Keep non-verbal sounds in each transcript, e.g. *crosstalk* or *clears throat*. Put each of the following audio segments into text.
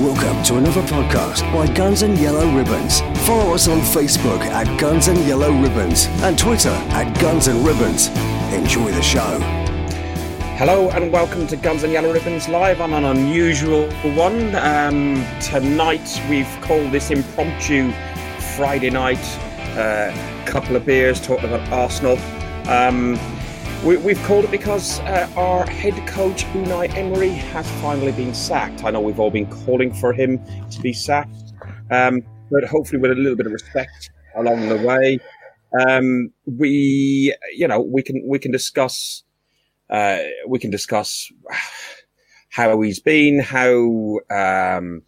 Welcome to another podcast by Guns and Yellow Ribbons. Follow us on Facebook at Guns and Yellow Ribbons and Twitter at Guns and Ribbons. Enjoy the show. Hello and welcome to Guns and Yellow Ribbons live on an unusual one. Um, tonight we've called this impromptu Friday night. A uh, couple of beers talking about Arsenal. Um, we, have called it because uh, our head coach Unai Emery has finally been sacked. I know we've all been calling for him to be sacked, um, but hopefully with a little bit of respect along the way. Um, we, you know, we can we can discuss uh, we can discuss how he's been, how um,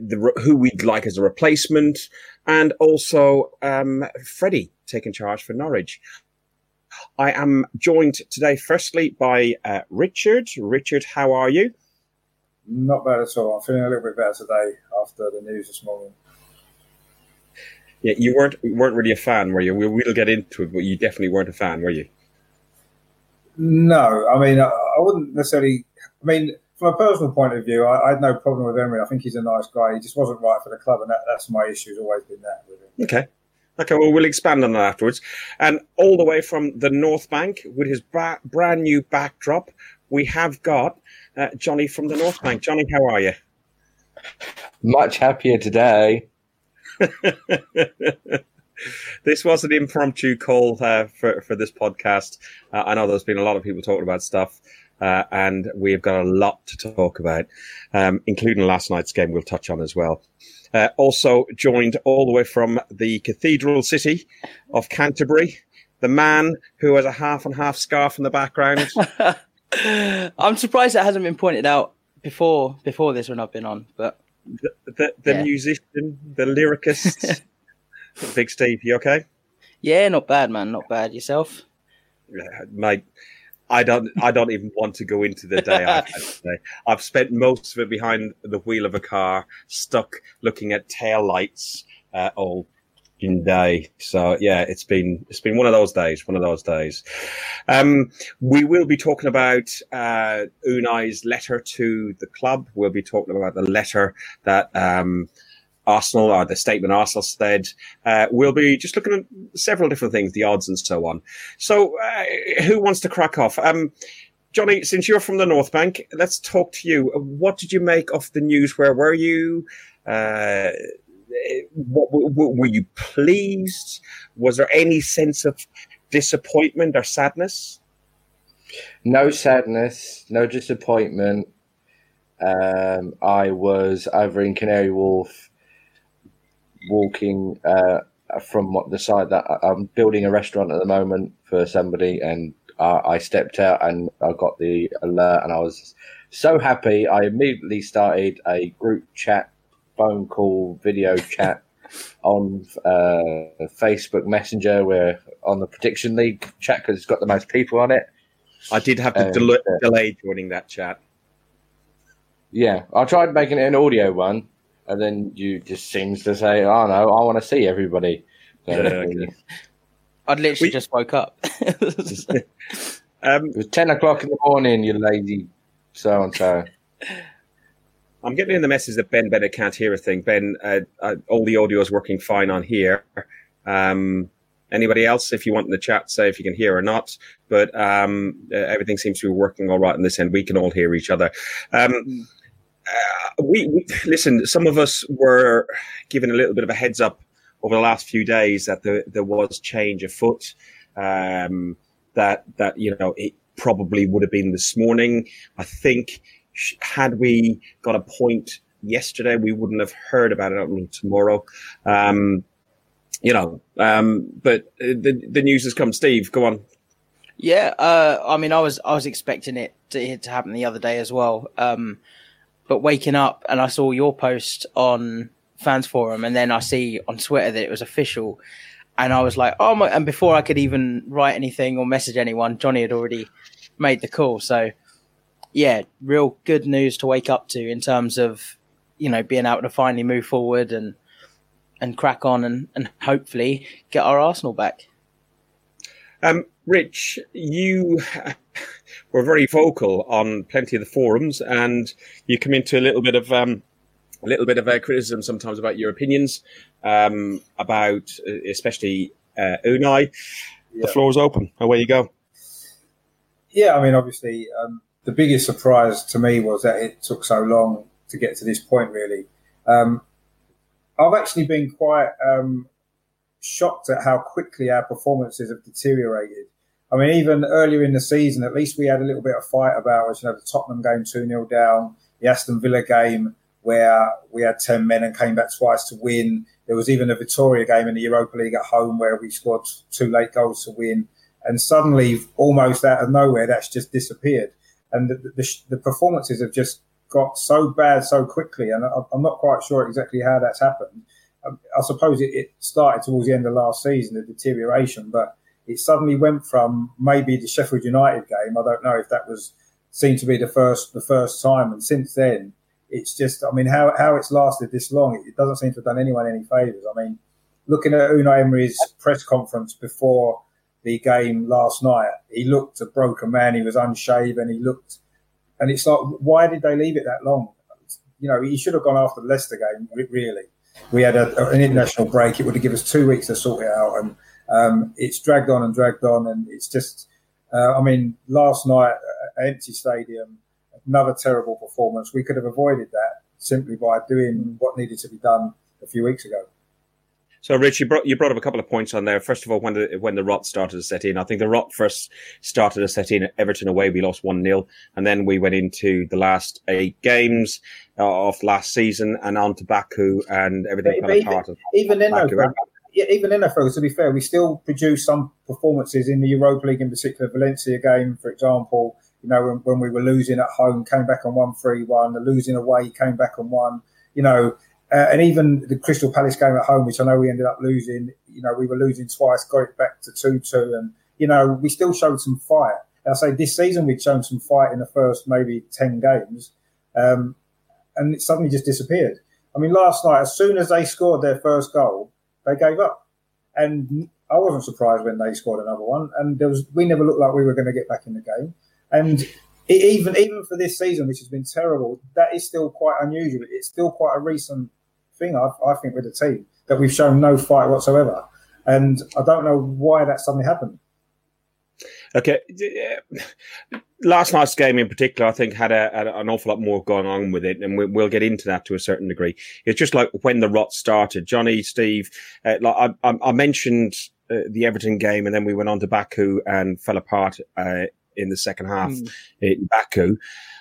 the who we'd like as a replacement, and also um, Freddie taking charge for Norwich. I am joined today, firstly, by uh, Richard. Richard, how are you? Not bad at all. I'm feeling a little bit better today after the news this morning. Yeah, you weren't weren't really a fan, were you? We, will get into it, but you definitely weren't a fan, were you? No, I mean, I, I wouldn't necessarily. I mean, from a personal point of view, I, I, had no problem with Emery. I think he's a nice guy. He just wasn't right for the club, and that, that's my issue. Has always been that with him. Okay. Okay, well, we'll expand on that afterwards. And all the way from the North Bank with his ba- brand new backdrop, we have got uh, Johnny from the North Bank. Johnny, how are you? Much happier today. *laughs* this was an impromptu call uh, for, for this podcast. Uh, I know there's been a lot of people talking about stuff. Uh, and we've got a lot to talk about, um, including last night's game we'll touch on as well. Uh, also joined all the way from the cathedral city of Canterbury, the man who has a half and half scarf in the background. *laughs* I'm surprised it hasn't been pointed out before before this when I've been on, but the the, the yeah. musician, the lyricist, *laughs* Big Steve, you okay? Yeah, not bad, man. Not bad. Yourself? Yeah, mate. I don't. I don't even want to go into the day *laughs* I've had today. I've spent most of it behind the wheel of a car, stuck looking at tail lights uh, all in day. So yeah, it's been it's been one of those days. One of those days. Um, we will be talking about uh, Unai's letter to the club. We'll be talking about the letter that. Um, Arsenal or the statement Arsenal said. Uh, we'll be just looking at several different things, the odds and so on. So, uh, who wants to crack off? Um, Johnny, since you're from the North Bank, let's talk to you. What did you make of the news? Where were you? Uh, what, what, were you pleased? Was there any sense of disappointment or sadness? No sadness, no disappointment. Um, I was over in Canary Wharf walking uh, from what the side that I'm building a restaurant at the moment for somebody, and uh, I stepped out and I got the alert, and I was so happy. I immediately started a group chat, phone call, video *laughs* chat on uh, Facebook Messenger. We're on the Prediction League chat because it's got the most people on it. I did have to del- uh, delay joining that chat. Yeah, I tried making it an audio one, and then you just seems to say, "Oh no, I want to see everybody." So, okay. I'd literally we, just woke up. *laughs* um, it was ten o'clock in the morning. You lazy so and so. I'm getting in the message that Ben better can't hear a thing. Ben, uh, uh, all the audio is working fine on here. Um, anybody else, if you want in the chat, say if you can hear or not. But um, uh, everything seems to be working all right on this end. We can all hear each other. Um, uh, we, we, listen. Some of us were given a little bit of a heads up over the last few days that there, there was change afoot. Um, that that you know it probably would have been this morning. I think had we got a point yesterday, we wouldn't have heard about it until tomorrow. Um, you know, um, but the the news has come. Steve, go on. Yeah, uh, I mean, I was I was expecting it to, to happen the other day as well. Um, but waking up and I saw your post on fans forum, and then I see on Twitter that it was official, and I was like, oh my! And before I could even write anything or message anyone, Johnny had already made the call. So yeah, real good news to wake up to in terms of you know being able to finally move forward and and crack on and and hopefully get our Arsenal back. Um, Rich, you were very vocal on plenty of the forums, and you come into a little bit of um, a little bit of a criticism sometimes about your opinions um, about, uh, especially uh, Unai. Yeah. The floor is open. Away you go. Yeah, I mean, obviously, um, the biggest surprise to me was that it took so long to get to this point. Really, um, I've actually been quite um, shocked at how quickly our performances have deteriorated. I mean, even earlier in the season, at least we had a little bit of fight about us. You know, the Tottenham game 2 0 down, the Aston Villa game where we had 10 men and came back twice to win. There was even a Victoria game in the Europa League at home where we scored two late goals to win. And suddenly, almost out of nowhere, that's just disappeared. And the, the, the performances have just got so bad so quickly. And I'm not quite sure exactly how that's happened. Um, I suppose it, it started towards the end of last season, the deterioration, but it suddenly went from maybe the Sheffield United game. I don't know if that was seemed to be the first the first time, and since then, it's just. I mean, how how it's lasted this long, it, doesn't seem to have done anyone any favors. I mean, looking at Unai Emery's press conference before the game last night, he looked a broken man. He was unshaven. He looked, and it's like, why did they leave it that long? You know, he should have gone after the Leicester game. Really, we had a, an international break. It would have given us two weeks to sort it out, and um, it's dragged on and dragged on, and it's just. Uh, I mean, last night, uh, empty stadium, another terrible performance. We could have avoided that simply by doing what needed to be done a few weeks ago. So, Rich, you brought you brought up a couple of points on there. First of all, when the when the rot started to set in, I think the rot first started to set in at Everton away. We lost one 0 and then we went into the last eight games uh, of last season and on to Baku, and everything But fell even, apart. even then, Baku. though, yeah, even then, though, to be fair, we still produced some performances in the Europa League, in particular, Valencia game, for example. You know, when, when we were losing at home, came back on won three one. The losing away, came back on one. You know, uh, and even the Crystal Palace game at home, which I know we ended up losing. You know, we were losing twice, got it back to two two, and you know, we still showed some fight. And I say this season we'd shown some fight in the first maybe ten games, um, and it suddenly just disappeared. I mean, last night, as soon as they scored their first goal, they gave up. And I wasn't surprised when they scored another one. And there was we never looked like we were going to get back in the game. And *laughs* it, even even for this season, which has been terrible, that is still quite unusual. It's still quite a recent thing, I, I think, with the team that we've shown no fight whatsoever. And I don't know why that suddenly happened. Okay. Last night's game in particular, I think, had, a, had an awful lot more going on with it, and we, will get into that to a certain degree. It's just like when the rot started. Johnny, Steve, uh, like I, I, I mentioned uh, the Everton game, and then we went on to Baku and fell apart uh, in the second half Mm. in Baku.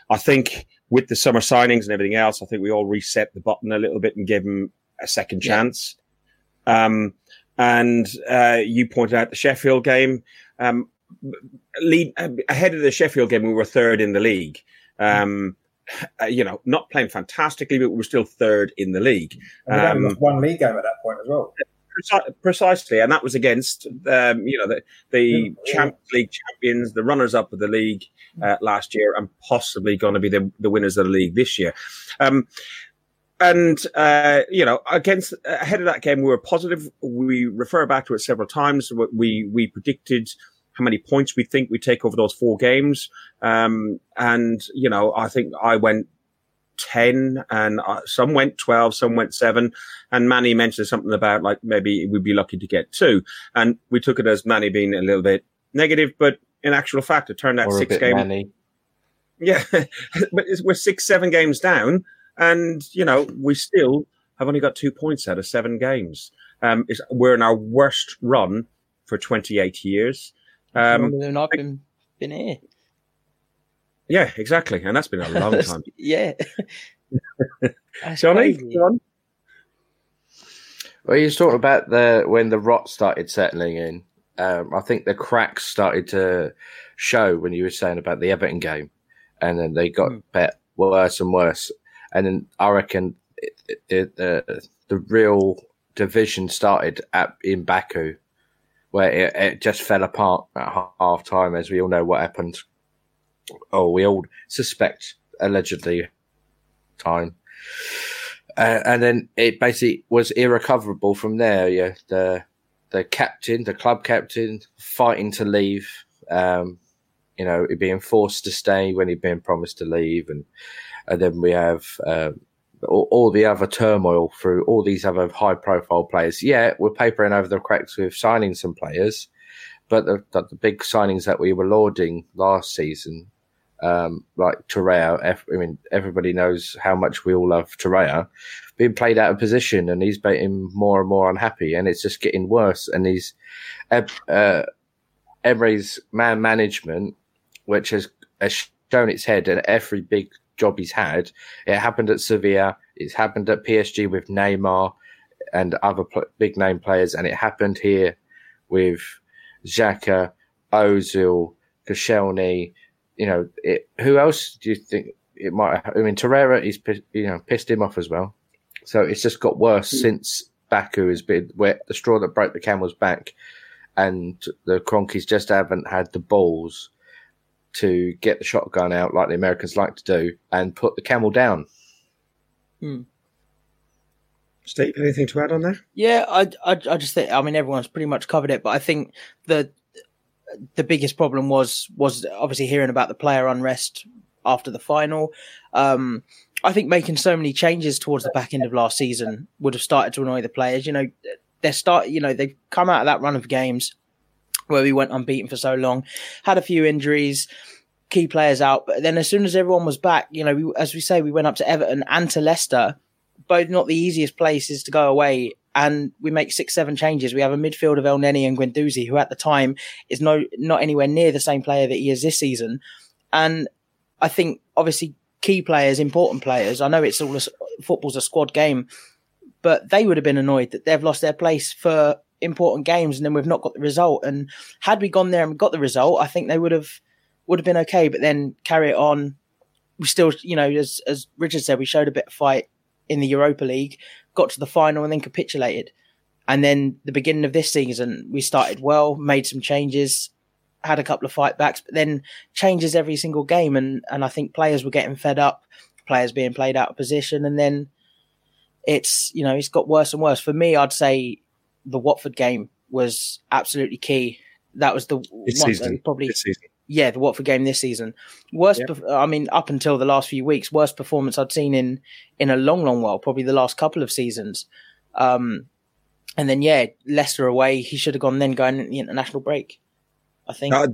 I think with the summer signings and everything else, I think we all reset the button a little bit and gave them a second Yeah. chance. Um, and uh, you pointed out the Sheffield game. Um, lead ahead of the Sheffield game, we were third in the league. Um, uh, you know, not playing fantastically, but we were still third in the league. Um, one league game at that point as well. Preci- precisely, and that was against um, you know the, the Yeah. Champions League champions, the runners-up of the league uh, last year, and possibly going to be the, the winners of the league this year. Um, and uh, you know, against ahead of that game, we were positive. We refer back to it several times. We we predicted how many points we think we take over those four games, um, and you know, I think I went. 10 and uh, some went 12 some went 7 and Manny mentioned something about like maybe we'd be lucky to get two and we took it as Manny being a little bit negative but in actual fact it turned out or six games yeah, *laughs* but it's, we're six, seven games down, and you know we still have only got two points out of seven games. Um, it's, we're in our worst run for 28 years. Um, Longer than I've been been here. yeah, exactly, and that's been a long time. *laughs* yeah. *laughs* Johnny, crazy. go on. Well, you was talking about the when the rot started settling in. Um, I think the cracks started to show when you were saying about the Everton game, and then they got Mm. bet worse and worse. And then I reckon it, it, it, uh, the real division started at in Baku, where it, it just fell apart at ha- half time, as we all know what happened. Oh, we all suspect allegedly time. Uh, and then it basically was irrecoverable from there. Yeah, the the captain, the club captain, fighting to leave. Um, you know, being forced to stay when he'd been promised to leave, and and then we have uh, all, all, the other turmoil through all these other high profile players. Yeah, we're papering over the cracks with signing some players, but the, the, the big signings that we were lauding last season, um, like Torreira, I mean, everybody knows how much we all love Torreira, being played out of position and he's getting more and more unhappy and it's just getting worse. And he's, uh, Emery's man management, which has, has shown its head in every big job he's had. It happened at Sevilla. It's happened at PSG with Neymar and other pl- big name players, and it happened here with Xhaka, Ozil, Koscielny. You know, it, who else do you think it might? I mean, Torreira is you know pissed him off as well. So it's just got worse mm. since Baku has been where the straw that broke the camel's back, and the Kroenkes just haven't had the balls to get the shotgun out like the Americans like to do and put the camel down. Hmm. Steve, anything to add on there? Yeah, I, I, I just think I mean everyone's pretty much covered it, but I think the the biggest problem was was obviously hearing about the player unrest after the final. Um, I think making so many changes towards the back end of last season would have started to annoy the players. You know, they're start. You know, they've come out of that run of games where we went unbeaten for so long, had a few injuries, key players out. But then as soon as everyone was back, you know, we, as we say, we went up to Everton and to Leicester, both not the easiest places to go away. And we make six, seven changes. We have a midfield of Elneny and Guendouzi, who at the time is no not anywhere near the same player that he is this season. And I think obviously key players, important players. I know it's all a, football's a squad game, but they would have been annoyed that they've lost their place for important games and then we've not got the result. And had we gone there and got the result, I think they would have would have been okay. But then carry it on. We still, you know, as as Richard said, we showed a bit of fight in the Europa League, got to the final, and then capitulated. And then the beginning of this season, we started well, made some changes, had a couple of fight backs, but then changes every single game. And, and I think players were getting fed up, players being played out of position. And then it's, you know, it's got worse and worse. For me, I'd say the Watford game was absolutely key. That was the this one, season. probably yeah the Watford game this season. Worst, yep. I mean, up until the last few weeks, worst performance I'd seen in in a long, long while. Probably the last couple of seasons. Um, and then yeah, Leicester away. He should have gone then going in the international break. I think uh,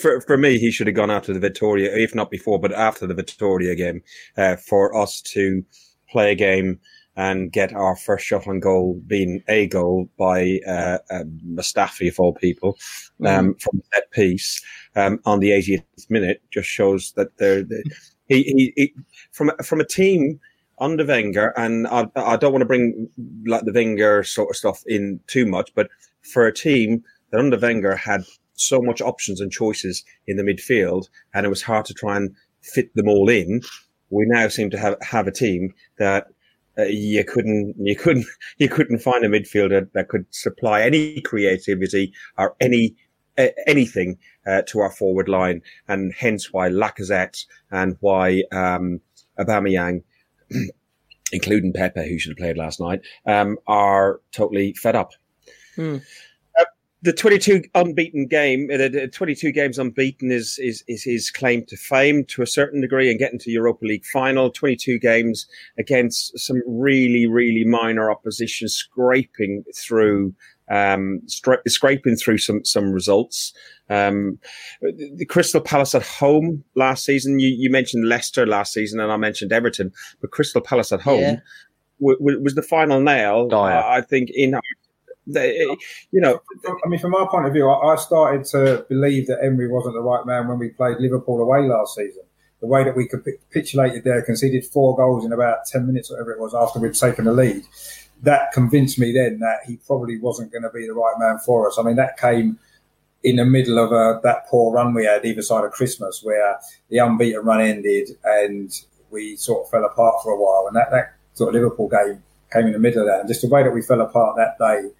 for for me, he should have gone after the Victoria, if not before, but after the Victoria game, uh, for us to play a game and get our first shot on goal being a goal by uh, uh, Mustafi of all people um, mm. from that piece um, on the 80th minute just shows that they're, they're *laughs* he, he, he, from from a team under Wenger, and I, I don't want to bring like the Wenger sort of stuff in too much, but for a team that under Wenger had so much options and choices in the midfield, and it was hard to try and fit them all in. We now seem to have have a team that uh, you couldn't you couldn't *laughs* you couldn't find a midfielder that could supply any creativity or any uh, anything uh, to our forward line, and hence why Lacazette and why um, Aubameyang, *clears throat* including Pepe, who should have played last night, um, are totally fed up. Hmm the 22 unbeaten game, uh, the 22 games unbeaten is, is, is his claim to fame to a certain degree and getting to Europa League final. 22 games against some really, really minor opposition, scraping through, um, stra- scraping through some, some results. Um, the Crystal Palace at home last season, you, you mentioned Leicester last season and I mentioned Everton, but Crystal Palace at home yeah. w- w- was the final nail, uh, I think, in our they, you know, I mean, from my point of view, I started to believe that Emery wasn't the right man when we played Liverpool away last season. The way that we capitulated there, conceded four goals in about 10 minutes, whatever it was, after we'd taken the lead, that convinced me then that he probably wasn't going to be the right man for us. I mean, that came in the middle of a, uh, that poor run we had either side of Christmas, where the unbeaten run ended and we sort of fell apart for a while. And that, that sort of Liverpool game came in the middle of that. And just the way that we fell apart that day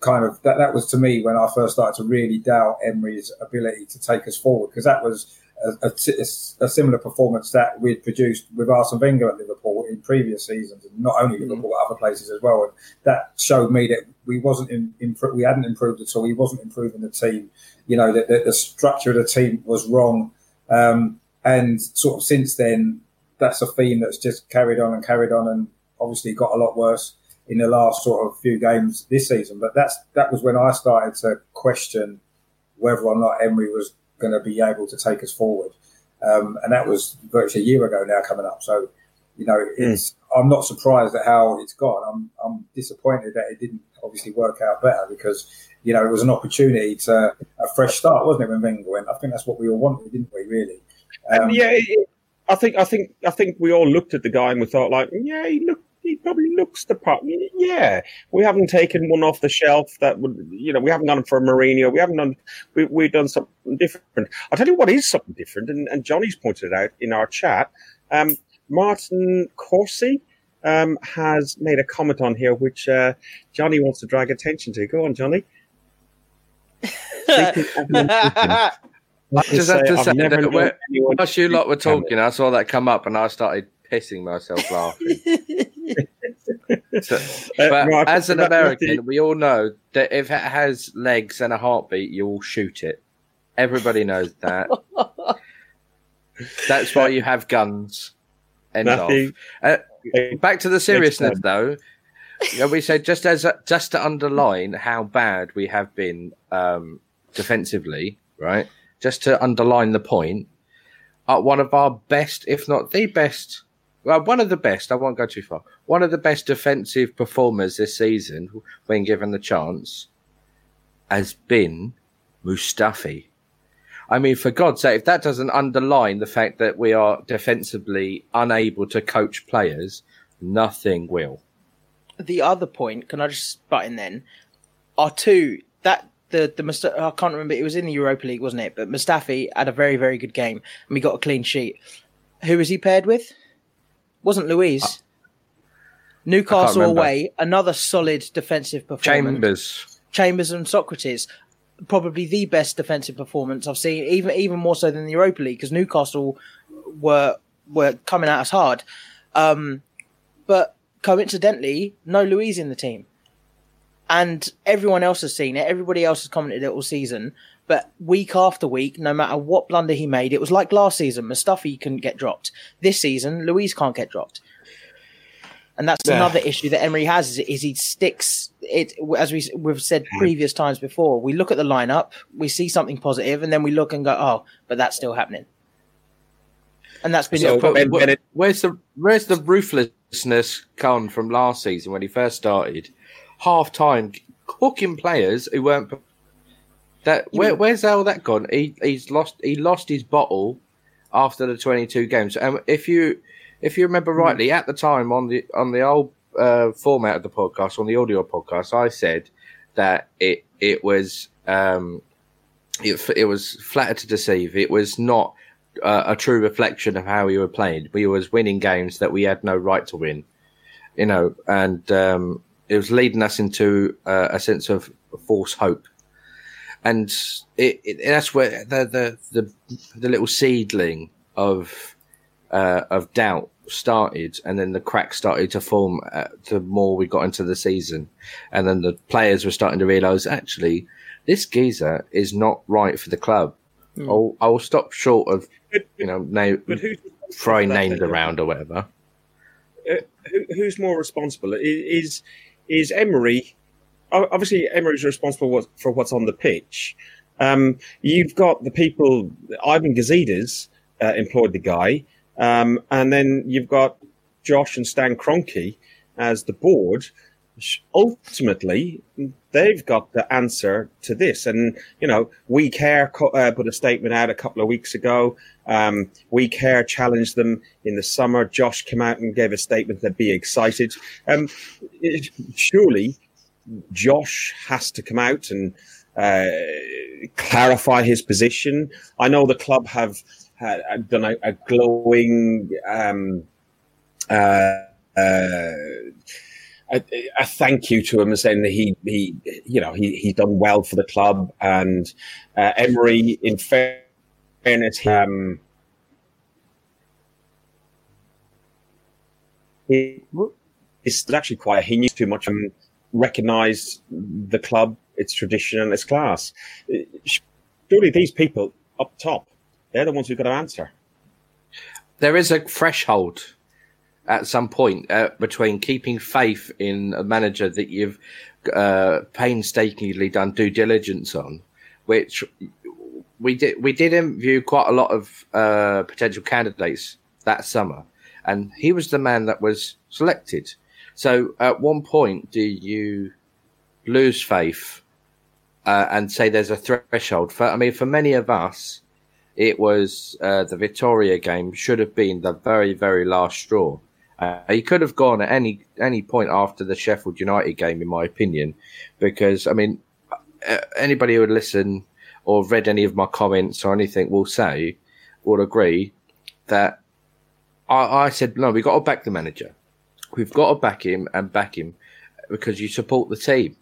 kind of that, that was to me when I first started to really doubt Emery's ability to take us forward because that was a, a, a, similar performance that we'd produced with Arsene Wenger at Liverpool in previous seasons, and not only mm-hmm. Liverpool, but other places as well. And that showed me that we wasn't in, in, we hadn't improved at all. He wasn't improving the team. You know, that the, the, structure of the team was wrong. Um, and sort of since then, that's a theme that's just carried on and carried on, and obviously got a lot worse in the last sort of few games this season. But that's that was when I started to question whether or not Emery was going to be able to take us forward, um, and that was virtually a year ago now coming up. So, you know, hmm. it's mm. I'm not surprised at how it's gone. I'm I'm disappointed that it didn't obviously work out better because you know it was an opportunity to a fresh start, wasn't it? When Wenger went, I think that's what we all wanted, didn't we? Really. Um, yeah, it, I think I think I think we all looked at the guy and we thought like, yeah, he looked he probably looks the part. Yeah, we haven't taken one off the shelf that would, you know, we haven't gone for a Mourinho. We haven't done, we, we've done something different. I'll tell you what is something different, and, and Johnny's pointed it out in our chat. Um, Martin Corsi um, has made a comment on here, which uh, Johnny wants to drag attention to. Go on, Johnny. I *laughs* just have to say that whilst you lot were talking, I saw that come up and I started pissing myself laughing. *laughs* so, but uh, as an American, we all know that if it has legs and a heartbeat, you will shoot it. Everybody knows that. That's why you have guns. End Matthew, uh, back to the seriousness, though. we said just as a, just to underline how bad we have been um, defensively, right? just to underline the point, are one of our best, if not the best, well, one of the best, I won't go too far, one of the best defensive performers this season, when given the chance, has been Mustafi. I mean, for God's sake, if that doesn't underline the fact that we are defensively unable to coach players, nothing will. The other point, can I just butt in then, are two that the the I can't remember. It was in the Europa League, wasn't it? But Mustafi had a very very good game, and we got a clean sheet. Who was he paired with? Wasn't Luiz? Uh, Newcastle away, another solid defensive performance. Chambers, Chambers, and Sokratis, probably the best defensive performance I've seen, even even more so than the Europa League, because Newcastle were were coming at us hard. Um, but coincidentally, no Luiz in the team and everyone else has seen it. Everybody else has commented it all season. But week after week, no matter what blunder he made, it was like last season. Mustafi couldn't get dropped. This season, Luiz can't get dropped. And that's yeah. another issue that Emery has is, is he sticks it as we we've said mm. previous times before. We look at the lineup, we see something positive, and then we look and go, "Oh, but that's still happening." And that's been so, where's the where's the ruthlessness come from last season when he first started? half time hooking players who weren't. That where, where's all that gone? He he's lost he lost his bottle after the twenty two games. And if you if you remember hmm. rightly, at the time on the on the old uh, format of the podcast on the audio podcast, I said that it it was um, it it was flatter to deceive. It was not uh, a true reflection of how we were playing. We was winning games that we had no right to win, you know, and um, it was leading us into uh, a sense of false hope, and it, it, that's where the, the the the little seedling of uh, of doubt started, and then the cracks started to form. Uh, the more we got into the season, and then the players were starting to realise actually this geezer is not right for the club. Mm. I'll, I'll stop short of you know name, throwing names around or whatever. Uh, who, who's more responsible? Is is Emery. Obviously, Emery's responsible for what's on the pitch. Um, you've got the people. Ivan Gazidis uh, employed the guy, um, and then you've got Josh and Stan Kroenke as the board. Ultimately, they've got the answer to this. And, you know, We Care uh, put a statement out a couple of weeks ago. Um, we Care challenged them in the summer. Josh came out and gave a statement that be excited. Um, it, surely Josh has to come out and uh, clarify his position. I know the club have done a, a glowing um, uh, uh a, a, thank you to him, saying that he he you know he he's done well for the club and uh, Emery, in fairness, um, it's actually quite he knew too much and recognised the club, its tradition, and its class. Surely these people up top, they're the ones who've got to answer. there is a threshold at some point uh, between keeping faith in a manager that you've uh, painstakingly done due diligence on, which we did. We did interview quite a lot of uh, potential candidates that summer, and he was the man that was selected. So, at one point, do you lose faith uh, and say there's a threshold? For I mean, for many of us, it was uh, the Victoria game should have been the very, very last straw. Uh, he could have gone at any any point after the Sheffield United game, in my opinion, because I mean, uh, anybody who would listen or read any of my comments or anything will say, will agree that I, I said no, we've got to back the manager, we've got to back him and back him because you support the team,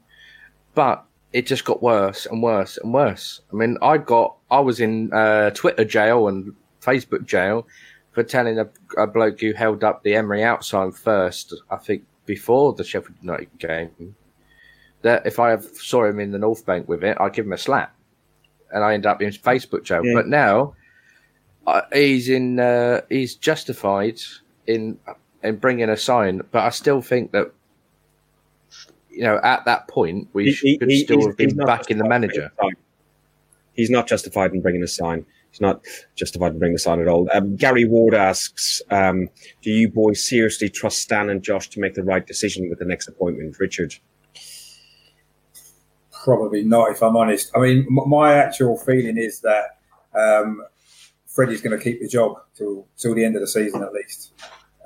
but it just got worse and worse and worse. I mean, I got I was in uh, Twitter jail and Facebook jail for telling a, a bloke who held up the Emery outside first, I think before the Sheffield United game, that if I saw him in the North Bank with it, I'd give him a slap, and I end up in Facebook jail. Yeah. But now uh, he's in, uh, he's justified in in bringing a sign, but I still think that you know at that point we he, should he, still have been back in the manager. He's not justified in bringing a sign. He's not justified in bringing a sign at all. Um, Gary Ward asks, um, "Do you boys seriously trust Stan and Josh to make the right decision with the next appointment?" Richard, probably not. If I'm honest, I mean, m- my actual feeling is that um, Freddie's going to keep the job till till the end of the season at least,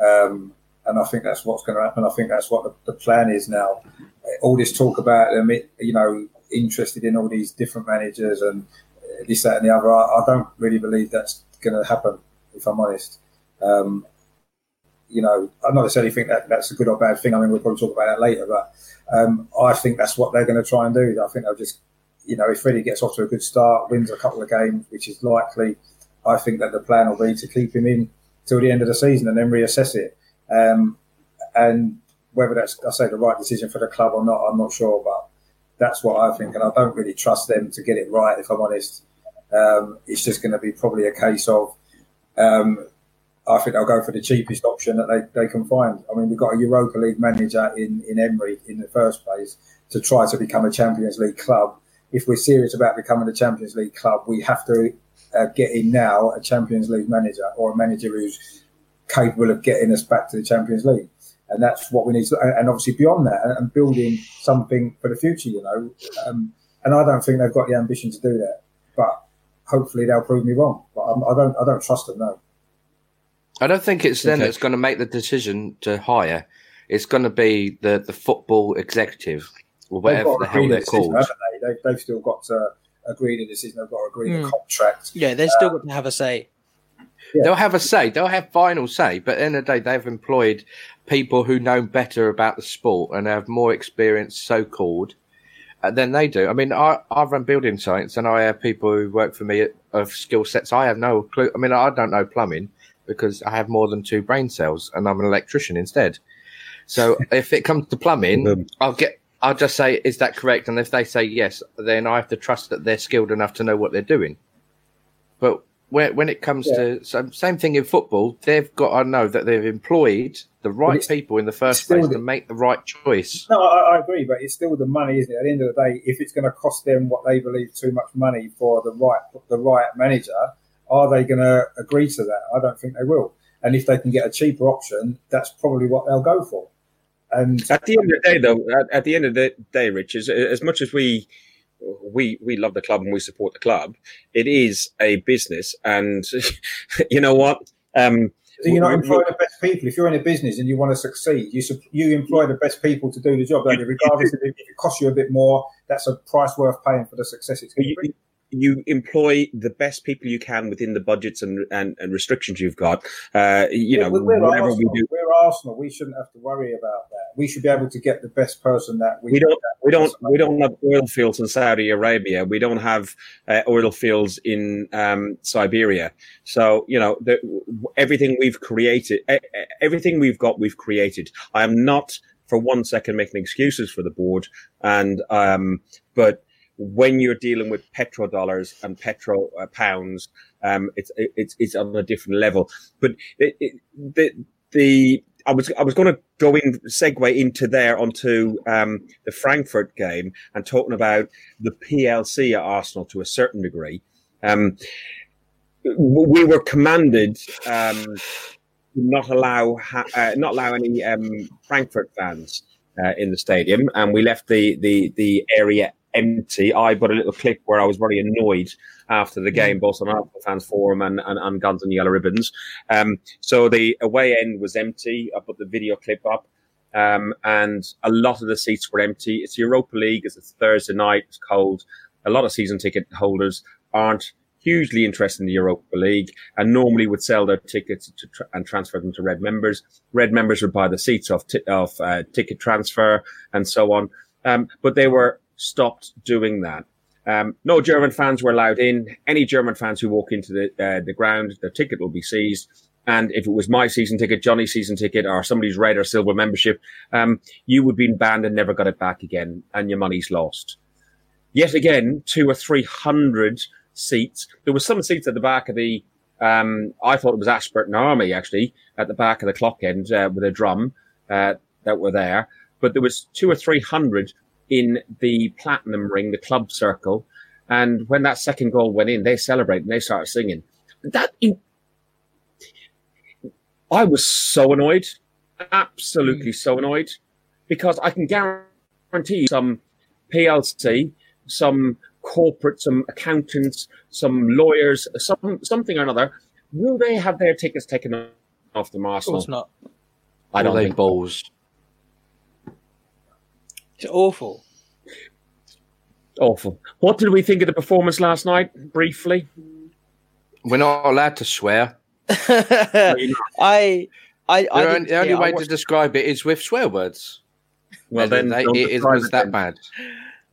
um, and I think that's what's going to happen. I think that's what the, the plan is now. All this talk about them, you know, interested in all these different managers and this, that, and the other. I, I don't really believe that's going to happen, if I'm honest. Um, you know, I'm not necessarily think that that's a good or bad thing. I mean, we'll probably talk about that later, but um, I think that's what they're going to try and do. I think they'll just, you know, if Freddie gets off to a good start, wins a couple of games, which is likely, I think that the plan will be to keep him in till the end of the season and then reassess it. Um, and whether that's, I say, the right decision for the club or not, I'm not sure, but that's what I think, and I don't really trust them to get it right. If I'm honest, um, it's just going to be probably a case of. Um, I think they'll go for the cheapest option that they, they can find. I mean, we've got a Europa League manager in, in Emery in the first place to try to become a Champions League club. If we're serious about becoming a Champions League club, we have to uh, get in now a Champions League manager or a manager who's capable of getting us back to the Champions League and that's what we need to. And obviously beyond that, and building something for the future, you know. Um, and I don't think they've got the ambition to do that, but hopefully they'll prove me wrong. But I'm, I don't, I don't trust them. No. I don't think it's them okay. that's going to make the decision to hire. It's going to be the the football executive or whatever the hell they're decision, called. They? They've, they've, still got to agree the decision. They've got to agree mm. the contract. Yeah, they've still got to have a say. Yeah. They'll have a say. They'll have final say. But at the end of the day, they've employed people who know better about the sport and have more experience, so called, uh, than they do. I mean, I, I run building sites and I have people who work for me of skill sets I have no clue. I mean, I don't know plumbing because I have more than two brain cells and I'm an electrician instead. So *laughs* if it comes to plumbing, I'll get. I'll just say, is that correct? And if they say yes, then I have to trust that they're skilled enough to know what they're doing. But when, when it comes yeah. to so same thing in football, they've got to know that they've employed the right people in the first place the, to make the right choice. No, I, I, agree, but it's still the money, isn't it? At the end of the day, if it's going to cost them what they believe too much money for the right the right manager, are they going to agree to that? I don't think they will. And if they can get a cheaper option, that's probably what they'll go for. And at the end of the day, though, at, the end of the day, Rich, as, as much as we we we love the club and we support the club. It is a business, and *laughs* you know what? Um, you're not employing the best people. If you're in a business and you want to succeed, you you employ the best people to do the job. Regardless if it costs you a bit more, that's a price worth paying for the success it's going to bring you employ the best people you can within the budgets and, and, and restrictions you've got. Uh, you yeah, know, we're whatever Arsenal. we do. We're Arsenal. We shouldn't have to worry about that. We should be able to get the best person that we. We don't. We don't. We don't have oil fields in Saudi Arabia. We don't have uh, oil fields in um, Siberia. So you know, the, everything we've created, everything we've got, we've created. I am not for one second making excuses for the board, and um, but when you're dealing with petrodollars and petro uh, pounds, um, it's it's it's on a different level. But it, it, the the I was I was going to go in segue into there onto um, the Frankfurt game and talking about the PLC at Arsenal to a certain degree. Um, we were commanded um, not allow ha- uh, not allow any um, Frankfurt fans uh, in the stadium, and we left the the the area empty. I put a little clip where I was very annoyed after the game, both on Arsenal fans forum and, and, and Guns and Yellow Ribbons. Um, so the away end was empty. I put the video clip up. Um, and a lot of the seats were empty. It's Europa League. It's a Thursday night. It's cold. A lot of season ticket holders aren't hugely interested in the Europa League and normally would sell their tickets tra- and transfer them to red members. Red members would buy the seats off, t- off uh, ticket transfer and so on. Um, but they were stopped doing that. Um, no German fans were allowed in. Any German fans who walk into the uh, the ground, their ticket will be seized. And if it was my season ticket, Johnny's season ticket, or somebody's red or silver membership, um, you would be banned and never got it back again, and your money's lost. Yet again, two or three hundred seats. There were some seats at the back of the. Um, I thought it was Ashburton Army actually at the back of the clock end uh, with a drum uh, that were there, but there was two or three hundred in the platinum ring, the club circle. And when that second goal went in, they celebrated and they started singing. That I was so annoyed, absolutely mm. so annoyed, because I can guarantee some PLC, some corporate, some accountants, some lawyers, some something or another, will they have their tickets taken off the Arsenal? Of course not. I don't think. balls. It's awful. Awful. What did we think of the performance last night? Briefly, We're not allowed to swear. *laughs* I, I, I The only, didn't- the only yeah, I way to describe it is with swear words. well then they- it, it was that bad.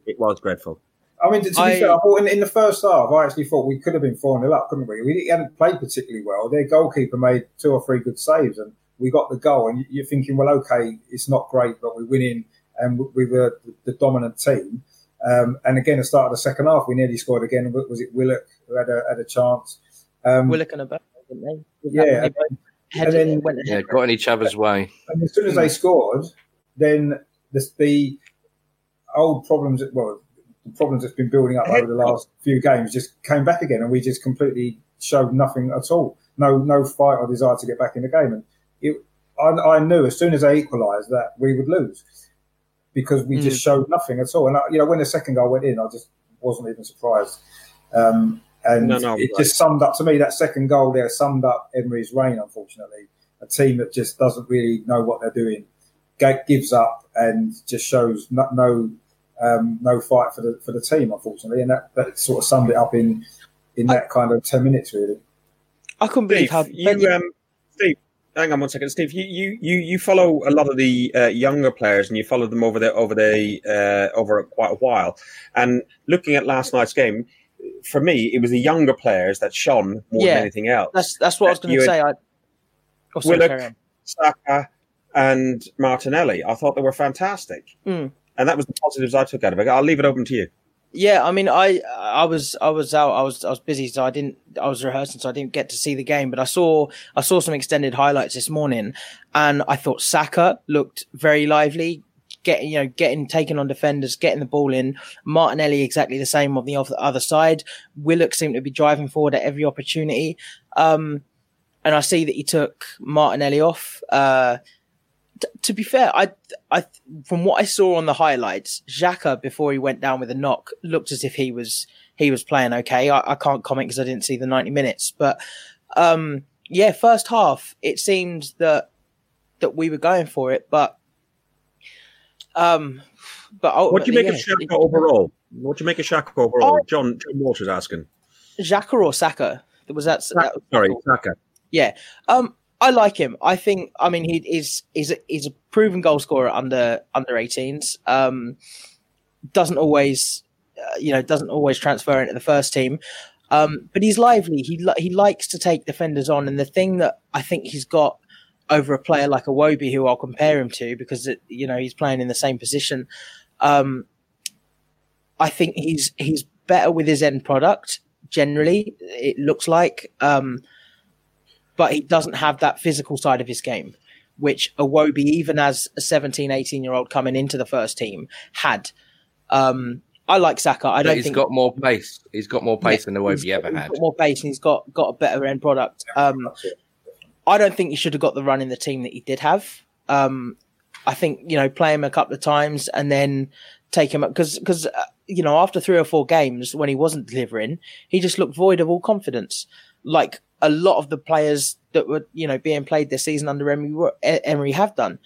It was dreadful. I mean, to, to be I- fair, I thought in, in the first half, I actually thought we could have been 4 0 up, couldn't we? We hadn't played particularly well. Their goalkeeper made two or three good saves, and we got the goal. And you're thinking, well, okay, it's not great, but we're winning, and we were the dominant team. Um, and again, at the start of the second half, we nearly scored again. Was it Willock who had a, had a chance? Um, Willock and a back, didn't they? Yeah, and then, and then- went Yeah, got in each other's way. and as soon as they scored, then the, the old problems, well, the problems that's been building up over the last few games just came back again, and we just completely showed nothing at all. No, no fight or desire to get back in the game. And it, I, I knew as soon as they equalised that we would lose because we just showed nothing at all. And I, you know, when the second goal went in, I just wasn't even surprised. Um, and No, no, it right. just summed up to me that second goal there summed up Emery's reign. Unfortunately, a team that just doesn't really know what they're doing, ga- gives up, and just shows no no, um, no fight for the for the team. Unfortunately, and that, that sort of summed it up in in that kind of ten minutes really. I couldn't believe Steve, how you, um, Steve, hang on one second, Steve. You you you, you follow a lot of the uh, younger players, and you followed them over the over the uh, over quite a while. And looking at last night's game, for me, it was the younger players that shone more Yeah. than anything else. that's that's what I was going to had- say. I oh, sorry, Willock. Saka, and Martinelli. I thought they were fantastic, Mm. and that was the positives I took out of it. I'll leave it open to you. Yeah, I mean, I I was I was out, I was I was busy, so I didn't I was rehearsing, so I didn't get to see the game. But I saw I saw some extended highlights this morning, and I thought Saka looked very lively, getting you know getting taken on defenders, getting the ball in. Martinelli exactly the same on the other side. Willock seemed to be driving forward at every opportunity, um, and I see that he took Martinelli off. Uh, t- to be fair, I, I, from what I saw on the highlights, Xhaka before he went down with a knock looked as if he was he was playing okay. I, I can't comment because I didn't see the ninety minutes, but um, yeah, first half it seemed that that we were going for it, but um, but What do you make yeah, of Shaka overall? What do you make of Shaka overall? John John Walsh is asking. Xhaka or Saka? Was that, that Sorry, Saka. Yeah. Um, I like him. I think. I mean, he is is he's a proven goal scorer under under 18s. Um, doesn't always, uh, you know, doesn't always transfer into the first team. Um, but he's lively. He he likes to take defenders on, and the thing that I think he's got over a player like Iwobi, who I'll compare him to, because it, you know he's playing in the same position. Um, I think he's he's better with his end product. Generally, it looks like, um, but he doesn't have that physical side of his game, which Iwobi, even as a 17, 18 year old coming into the first team, had. Um, I like Saka. I don't he's think got more pace. He's got more pace Yeah, than Iwobi he's ever got- had. he's got more pace and he's got got a better end product. Um, I don't think he should have got the run in the team that he did have. Um, I think you know play him a couple of times and then take him up because because uh, you know after three or four games when he wasn't delivering, he just looked void of all confidence. Like a lot of the players that were you know being played this season under Emery were, Emery have done.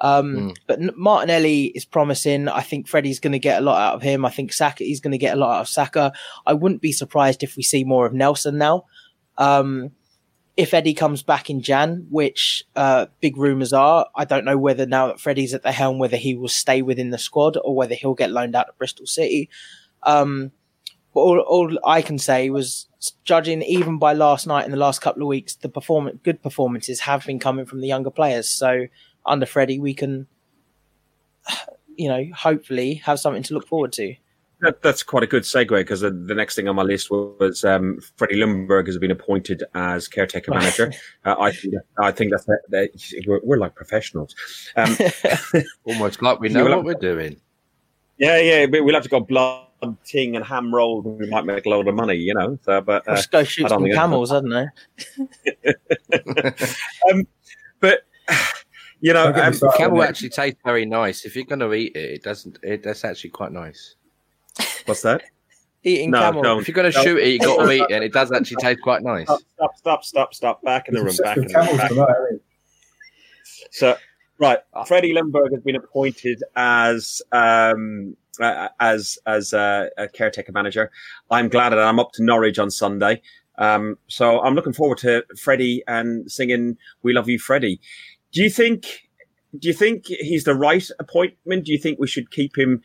Um, Mm. But Martinelli is promising. I think Freddie's going to get a lot out of him. I think Saka he's going to get a lot out of Saka. I wouldn't be surprised if we see more of Nelson now. Um, if Eddie comes back in Jan, which uh, big rumours are, I don't know whether now that Freddie's at the helm, whether he will stay within the squad or whether he'll get loaned out to Bristol City. Um, but all, all I can say was, judging even by last night and the last couple of weeks, the performance, good performances have been coming from the younger players. So under Freddie, we can, you know, hopefully have something to look forward to. That, that's quite a good segue because the, the next thing on my list was um, Freddie Ljungberg has been appointed as caretaker manager. *laughs* uh, I think I think that's that, we're, we're like professionals. Um, *laughs* Almost like we You know will what have- we're doing. yeah, yeah, but we'll have to go blood ting and ham rolled. We might make a load of money, you know. So, but uh, Just go shoot some camels, I don't know. *laughs* but you know, Don't get me um, started Camel that. actually tastes very nice. If you're going to eat it, it doesn't. It, that's actually quite nice. what's that? Eating No, camel. don't. If you're going to No. shoot it, you got to *laughs* eat it. and It does actually taste quite nice. Stop, stop, stop, stop, stop! Back in the room. Back in the room. Back. tonight. So, right, Freddie Ljungberg has been appointed as um, uh, as as uh, a caretaker manager. I'm glad that I'm up to Norwich on Sunday. Um, so I'm looking forward to Freddie and singing "We Love You, Freddie." Do you think? Do you think he's the right appointment? Do you think we should keep him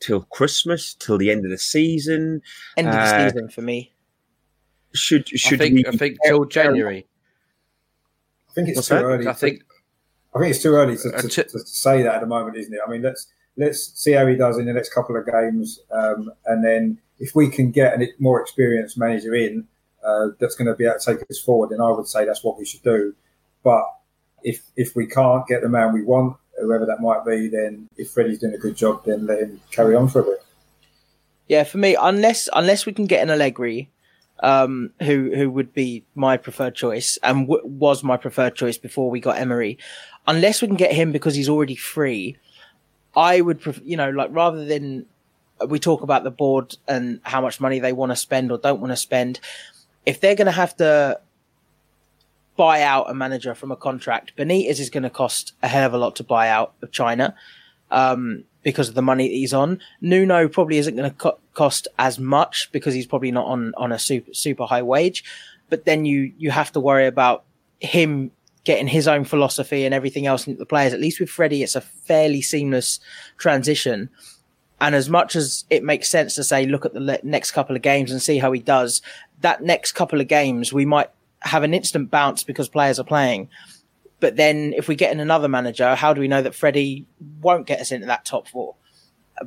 till Christmas, till the end of the season? End of the Uh, season for me. Should I should think. we? I think till January. I think it's What's too that? early. I think. I think it's too early to, Uh, to, to- to say that at the moment, isn't it? I mean, let's let's see how he does in the next couple of games, um, and then if we can get a more experienced manager in uh, that's going to be able to take us forward, then I would say that's what we should do. But if if we can't get the man we want, whoever that might be, then if Freddie's doing a good job, then let him carry on for a bit. Yeah, for me, unless unless we can get an Allegri, um, who who would be my preferred choice and w- was my preferred choice before we got Emery, unless we can get him because he's already free, I would, pref- you know, like rather than we talk about the board and how much money they want to spend or don't want to spend, if they're going to have to buy out a manager from a contract, Benitez is going to cost a hell of a lot to buy out of China. Um, because of the money that he's on. Nuno probably isn't going to co- cost as much because he's probably not on, on a super super high wage. But then you you have to worry about him getting his own philosophy and everything else into the players. At least with Freddie, it's a fairly seamless transition. And as much as it makes sense to say, look at the next couple of games and see how he does, that next couple of games we might have an instant bounce because players are playing. But then if we get in another manager, how do we know that Freddie won't get us into that top four?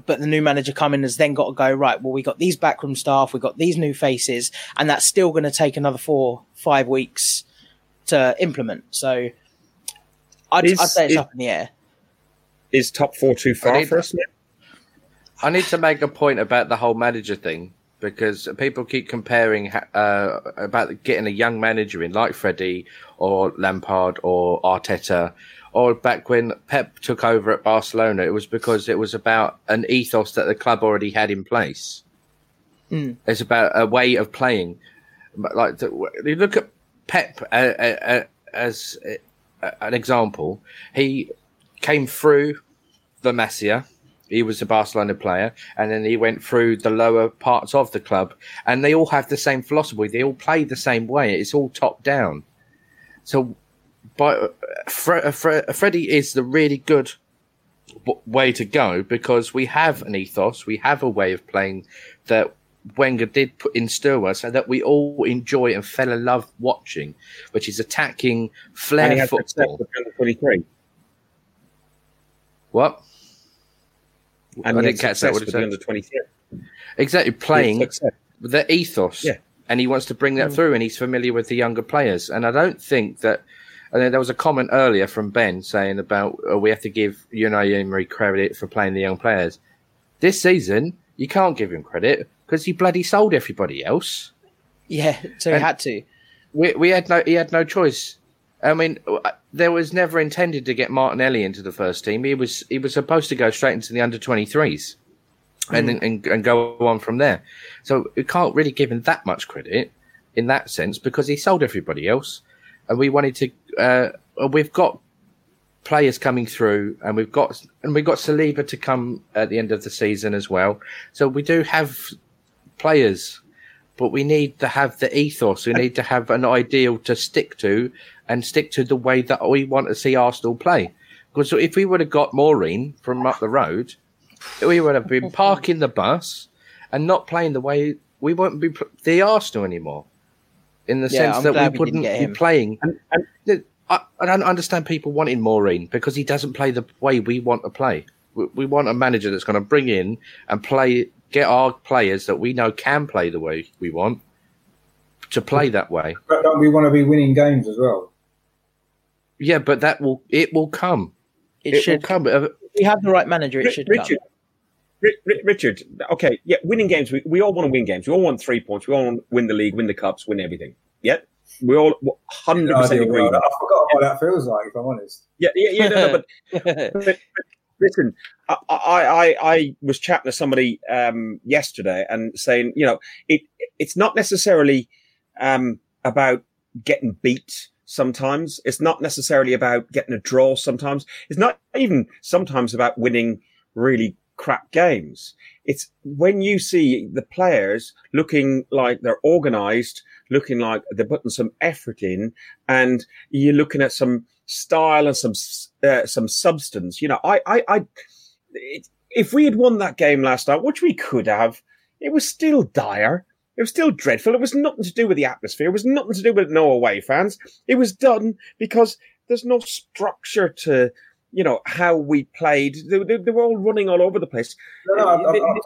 But the new manager coming has then got to go, right, well, we got these backroom staff, we got these new faces, and that's still going to take another four, five weeks to implement. So I'd, Is- I'd say it's is- up in the air. Is top four too I far need- for us? I need to make a point about the whole manager thing because people keep comparing uh, about getting a young manager in, like Freddie or Lampard or Arteta, or back when Pep took over at Barcelona. It was because it was about an ethos that the club already had in place. Mm. It's about a way of playing. But Like the, you look at Pep uh, uh, uh, as uh, an example, he came through the Masia. He was a Barcelona player, and then he went through the lower parts of the club, and they all have the same philosophy. They all play the same way. It's all top down. So, but Fre- Fre- Freddie is the really good way to go because we have an ethos, we have a way of playing that Wenger did put in us, so that we all enjoy and fell in love watching, which is attacking And he flair football. 23. What? And I didn't catch that. What did with you the say? under 23. Exactly, playing Success. the ethos. Yeah. And he wants to bring that mm. through, and he's familiar with the younger players. And I don't think that. And then there was a comment earlier from Ben saying about oh, we have to give Unai Emery credit for playing the young players. This season, you can't give him credit because he bloody sold everybody else. Yeah, so he had to. We, we had no he had no choice. I mean, there was never intended to get Martinelli into the first team. He was he was supposed to go straight into the under twenty threes, and, and and go on from there. So you can't really give him that much credit in that sense because he sold everybody else, and we wanted to. Uh, we've got players coming through, and we've got and we've got Saliba to come at the end of the season as well. So we do have players but we need to have the ethos. We need to have an ideal to stick to and stick to the way that we want to see Arsenal play. Because if we would have got Mourinho from up the road, we would have been parking the bus and not playing the way we wouldn't be pl- the Arsenal anymore. In the Yeah, sense I'm that we we wouldn't be playing. And, and I, I don't understand people wanting Mourinho because he doesn't play the way we want to play. We, we want a manager that's going to bring in and play, get our players that we know can play the way we want to play that way. But don't we want to be winning games as well? Yeah, but that will it will come. It, It, will should. come. Uh, If we have the right manager, it Ri- should Richard, Ri- Ri- Richard, okay, yeah, winning games. We, we all want to win games. We all want three points. We all want to win the league, win the cups, win everything. Yeah, we all hundred percent agree. I forgot what that feels like, if I'm honest. Yeah, yeah, yeah. No, no, but but, *laughs* but listen, I, I, I, was chatting to somebody um, yesterday and saying, you know, it it's not necessarily um, about getting beat. Sometimes it's not necessarily about getting a draw. Sometimes it's not even sometimes about winning really crap games. It's when you see the players looking like they're organized, looking like they're putting some effort in, and you're looking at some style and some uh, some substance. You know, I, I, I it, if we had won that game last night, which we could have, it was still dire. It was still dreadful. It was nothing to do with the atmosphere. It was nothing to do with no away fans. It was done because there's no structure to, you know, how we played. They, they, they were all running all over the place. No, no, I, I, I,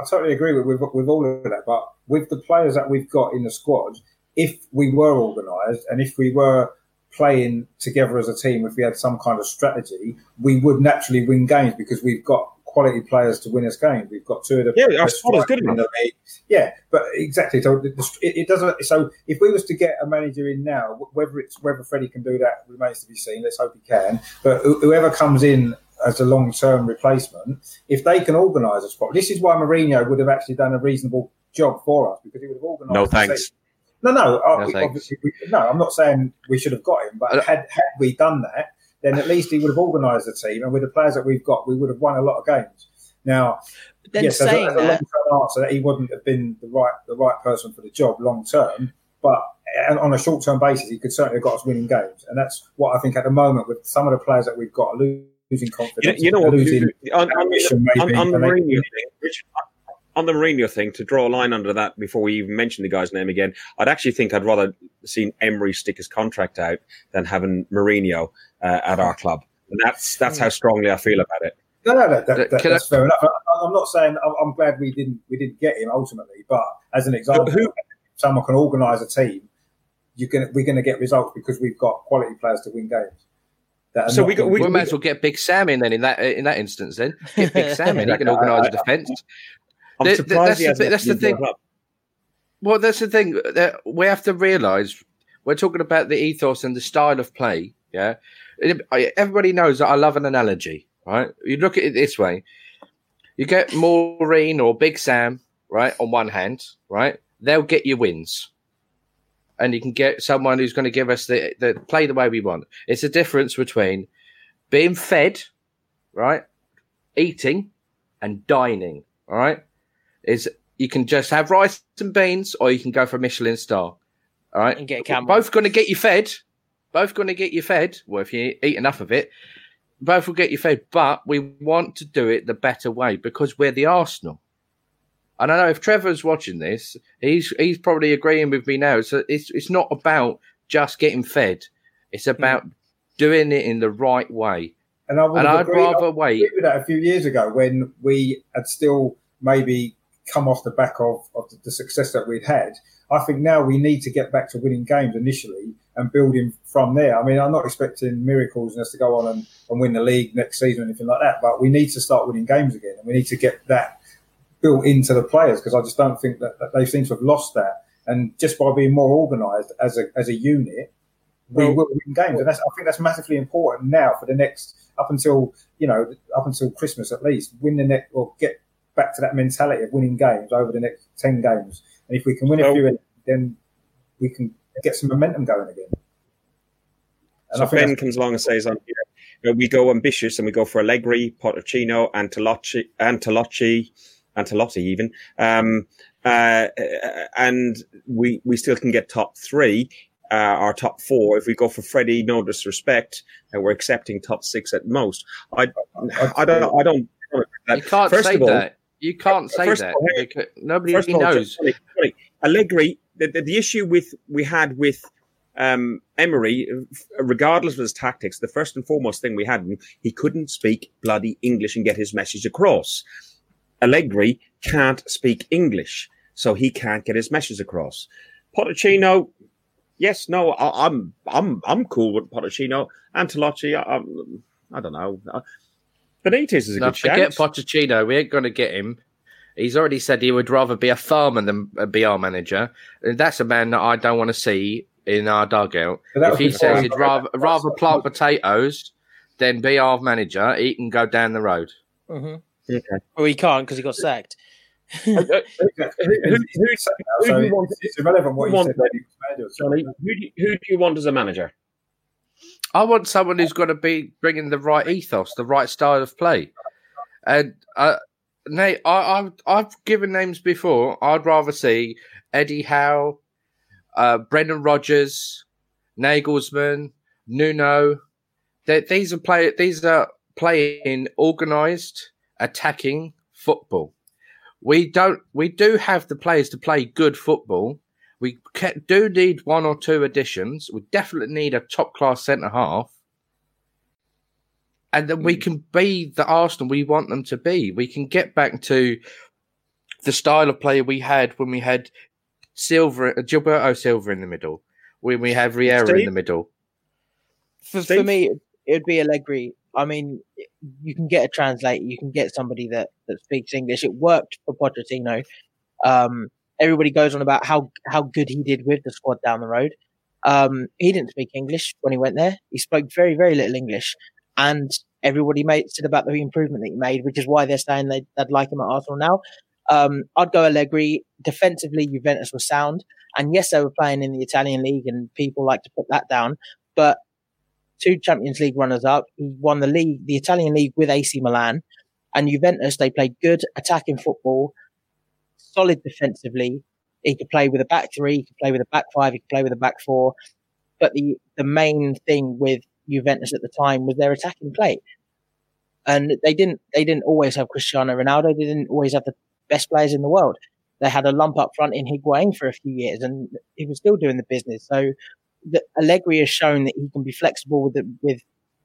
I, totally agree with, with with all of that. But with the players that we've got in the squad, if we were organised and if we were playing together as a team, if we had some kind of strategy, we would naturally win games because we've got quality players to win us games. We've got two of the Yeah, our best squad is good in enough. the league. Yeah, but exactly. So the, the, it, it doesn't. So if we was to get a manager in now, whether it's whether Freddie can do that remains to be seen. Let's hope he can. But whoever comes in as a long term replacement, if they can organise a spot, this is why Mourinho would have actually done a reasonable job for us because he would have organised. No the thanks. Team. No, no, uh, No we- obviously, we, no. I'm not saying we should have got him, but Uh, had had we done that, then at least he would have organised the team, and with the players that we've got, we would have won a lot of games. Now, then yes, as a, saying as a that, long-term answer, that he wouldn't have been the right the right person for the job long term. But on a short-term basis, he could certainly have got us winning games, and that's what I think at the moment with some of the players that we've got are lo- losing You know, confidence, you know what? losing On, on, ambition, on, maybe. on the and they- Mourinho thing, Richard, on the Mourinho thing, to draw a line under that before we even mention the guy's name again, I'd actually think I'd rather seen Emery stick his contract out than having Mourinho uh, at our club. And that's that's how strongly I feel about it. No, no, that, that, that, Can I- that's fair enough. I, I'm not saying I'm, I'm glad we didn't we didn't get him ultimately, but as an example, who- if someone can organise a team, you can we're going to get results because we've got quality players to win games. So we got- gonna- we, might as well get Big Sam in then in that in that instance. Then get Big *laughs* Sam in. He can organise a defence. I'm Th- surprised that's he the that's the thing. Well, that's the thing that we have to realise. We're talking about the ethos and the style of play. Yeah, everybody knows that I love an analogy. Right? You look at it this way: you get Mourinho or Big Sam, right, on one hand, right? They'll get you wins, and you can get someone who's going to give us the, the play the way we want. It's the difference between being fed, right, eating, and dining. All right, is you can just have rice and beans, or you can go for a Michelin star. All right, And get a camel. Both going to get you fed. Both going to get you fed. Well, if you eat enough of it, both will get you fed. But we want to do it the better way because we're the Arsenal. And I know if Trevor's watching this, he's he's probably agreeing with me now. So it's it's not about just getting fed. It's hmm. about doing it in the right way. and I would And have I'd agreed- rather I wait. agreed with that a few years ago when we had still maybe come off the back of, of the, success that we'd had. I think now we need to get back to winning games initially and building from there. I mean, I'm not expecting miracles and us to go on and, and win the league next season or anything like that, but we need to start winning games again and we need to get that built into the players because I just don't think that, that, they seem to have lost that. And just by being more organised as a, as a unit, we well, will win games. And that's, I think that's massively important now for the next, up until, you know, up until Christmas at least, win the next or get back to that mentality of winning games over the next 10 games. And if we can win a few, then we can get some momentum going again. And so Ben comes along and says on here, we go ambitious and we go for Allegri, Pochettino, Ancelotti, Ancelotti, Ancelotti even, um, uh, and we we still can get top three. Uh, our top four. If we go for Freddie, no disrespect, and we're accepting top six at most. I, I don't, I don't. You can't first say all, that. You can't say that. All, nobody all, knows. Funny, funny. Allegri. The, the, the, issue with we had with um, Emery, regardless of his tactics, the first and foremost thing we had, he couldn't speak bloody English and get his message across. Allegri can't speak English, so he can't get his message across. Pochettino, yes, no, I, am I'm, I'm cool with Pochettino. Ancelotti, I, I, I don't know. Benitez is a no, good forget chance. Pochettino. We ain't going to get him. He's already said he would rather be a farmer than be our manager. And that's a man that I don't want to see in our dugout. If he says he'd rather, rather plant potatoes than be our manager, he can go down the road. Mm-hmm. Okay. Well, he can't because he got sacked. who, who, who, do you want? It's irrelevant what you said. Johnny, who do, who do you want as a manager? I want someone who's going to be bringing the right ethos, the right style of play. And uh, Nate, I, I, have given names before. I'd rather see Eddie Howe, uh, Brendan Rodgers, Nagelsmann, Nuno. They, these are play. These are playing organised attacking football. We don't. We do have the players to play good football. We do need one or two additions. We definitely need a top class centre half, and then we hmm. can be the Arsenal we want them to be. We can get back to the style of play we had when we had Silva, Gilberto Silva in the middle, when we have Vieira Steve? in the middle. For, for me, it'd be Allegri I mean, you can get a translator, you can get somebody that, that speaks English. It worked for Pochettino. Um, everybody goes on about how, how good he did with the squad down the road. Um, he didn't speak English when he went there. He spoke very, very little English. And everybody made, said about the improvement that he made, which is why they're saying they'd, they'd like him at Arsenal now. Um, I'd go Allegri. Defensively, Juventus was sound. And yes, they were playing in the Italian league and people like to put that down. But two Champions League runners up. He won the league, the Italian league with AC Milan and Juventus. They played good attacking football, solid defensively. He could play with a back three, he could play with a back five, he could play with a back four. But the, the main thing with Juventus at the time was their attacking play. And they didn't, they didn't always have Cristiano Ronaldo. They didn't always have the best players in the world. They had a lump up front in Higuain for a few years and he was still doing the business. So that Allegri has shown that he can be flexible with the, with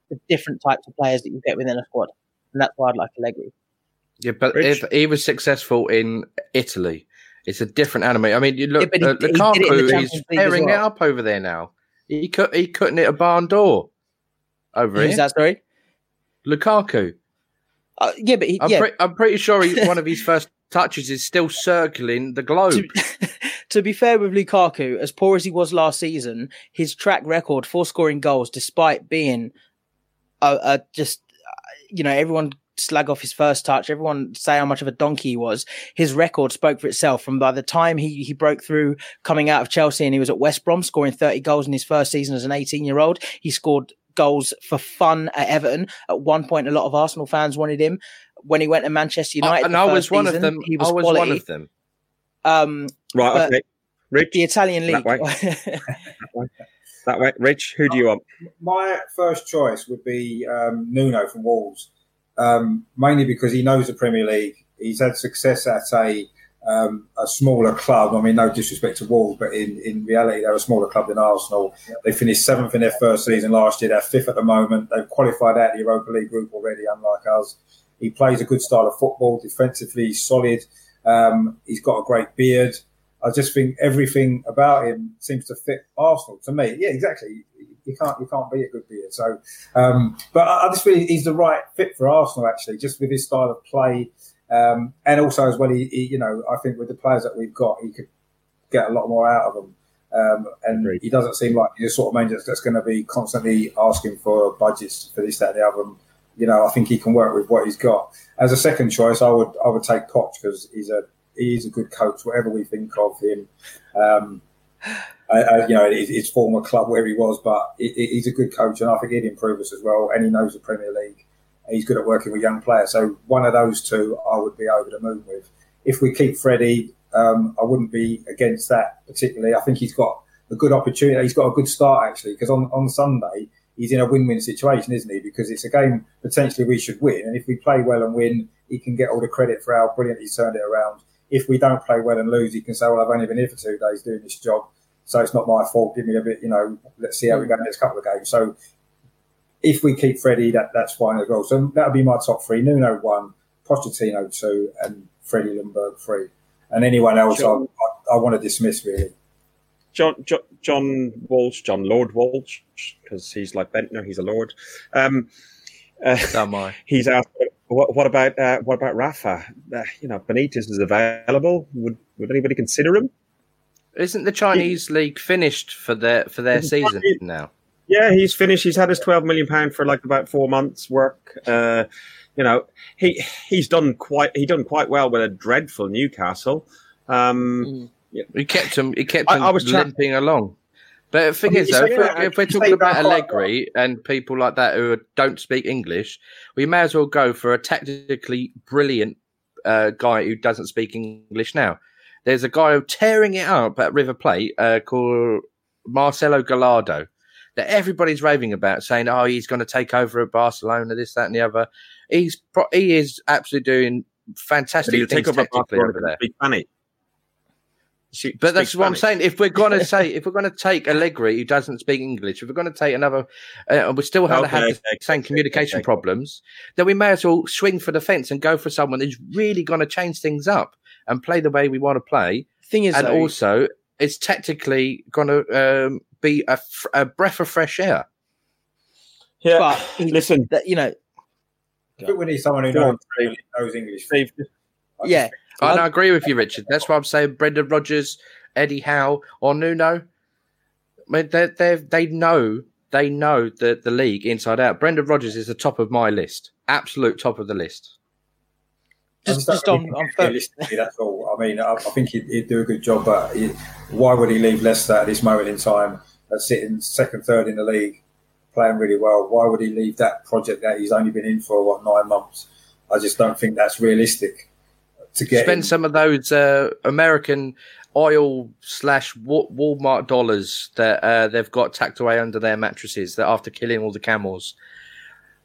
the different types of players that you get within a squad, and that's why I'd like Allegri. Yeah, but Rich. if he was successful in Italy, it's a different animal. I mean, you look, yeah, he, uh, Lukaku is tearing well. it up over there now. He cut, he couldn't hit a barn door over Who's here. that sorry? Lukaku. Uh, yeah, but he, I'm, yeah. Pre- I'm pretty sure he, *laughs* one of his first touches is still circling the globe. to, *laughs* to, be fair with Lukaku, as poor as he was last season, his track record for scoring goals, despite being a, a just, you know, everyone slag off his first touch, everyone say how much of a donkey he was. His record spoke for itself. From by the time he he broke through coming out of Chelsea and he was at West Brom, scoring 30 goals in his first season as an 18 year old, he scored goals for fun at Everton. At one point, a lot of Arsenal fans wanted him when he went to Manchester United. Uh, and I was one season, of them. He was, I was quality. one of them. Um, right. Okay. Rich, the Italian league. That way. that way. Rich, who do you want? My first choice would be um, Nuno from Wolves, um, mainly because he knows the Premier League. He's had success at a um, a smaller club. I mean, no disrespect to Wolves, but in, in reality, they're a smaller club than Arsenal. They finished seventh in their first season last year. They're fifth at the moment. They've qualified out the Europa League group already, unlike us. He plays a good style of football, defensively he's solid. Um, he's got a great beard. I just think everything about him seems to fit Arsenal to me. Yeah, exactly. You can't you can't be a good beard. So, um, but I, I just feel he's the right fit for Arsenal actually, just with his style of play, um, and also as well. He, he, you know, I think with the players that we've got, he could get a lot more out of them. Um, and Agreed. he doesn't seem like the sort of manager that's going to be constantly asking for budgets for this, that, and the other. And, you know, I think he can work with what he's got. As a second choice, I would I would take Poch because he's a he's a good coach. Whatever we think of him, um, You know, his, his, former club where he was, but he, he's a good coach, and I think he'd improve us as well. And he knows the Premier League. He's good at working with young players. So one of those two, I would be over the moon with. If we keep Freddie, um, I wouldn't be against that particularly. I think he's got a good opportunity. He's got a good start actually because on, on Sunday he's in a win-win situation, isn't he? Because it's a game potentially we should win, and if we play well and win, he can get all the credit for how brilliant he's turned it around. If we don't play well and lose, he can say, "Well, I've only been here for two days doing this job, so it's not my fault. Give me a bit, you know. Let's see how we go in the next couple of games." So if we keep Freddie, that, that's fine as well. So that'll be my top three: Nuno one, Pochettino two, and Freddie Ljungberg three and anyone else John, I, I, I, want to dismiss really. John, John, John Walsh, John Lord Walsh, because he's like Bendtner, he's a lord. Um, uh, Am I? *laughs* He's asked, what, what about uh, what about Rafa? Uh, you know, Benitez is available. Would would anybody consider him? Isn't the Chinese he, league finished for their for their season now? Yeah, he's finished. He's had his twelve million pound for like about four months' work. Uh, you know, he he's done quite he done quite well with a dreadful Newcastle. Um, mm. yeah. He kept him. He kept him I, I was limping tra- along. But the thing I mean, is, though, if, we're, if we're talking about Allegri and people like that who don't speak English, we may as well go for a tactically brilliant uh, guy who doesn't speak English now. There's a guy tearing it up at River Plate uh, called Marcelo Gallardo that everybody's raving about, saying, "Oh, he's going to take over at Barcelona, this, that, and the other." he's he is absolutely doing fantastic things take tactically over there. Big funny. but that's what I'm saying. If we're going *laughs* to say, if we're going to take Allegri who doesn't speak English, if we're going to take another, uh, and we still have okay, to have the okay, same communication okay. problems, then we may as well swing for the fence and go for someone who's really going to change things up and play the way we want to play. Thing is, and though, also it's tactically going to um, be a, a, breath of fresh air. Yeah, but listen, that, you know, I think we need someone who knows, knows English. yeah, I, I agree with you, Richard. That's why I'm saying Brendan Rodgers, Eddie Howe, or Nuno. I mean, they they they know they know the the league inside out. Brendan Rodgers is the top of my list, absolute top of the list. Just, just on, on that's all. I mean, I, I think he'd, he'd, do a good job, but he, why would he leave Leicester at this moment in time, uh, sitting second, third in the league? playing really well. Why would he leave that project that he's only been in for what nine months? I just don't think that's realistic. To get spend some of those uh, American oil slash Walmart dollars that uh, they've got tucked away under their mattresses that after killing all the camels,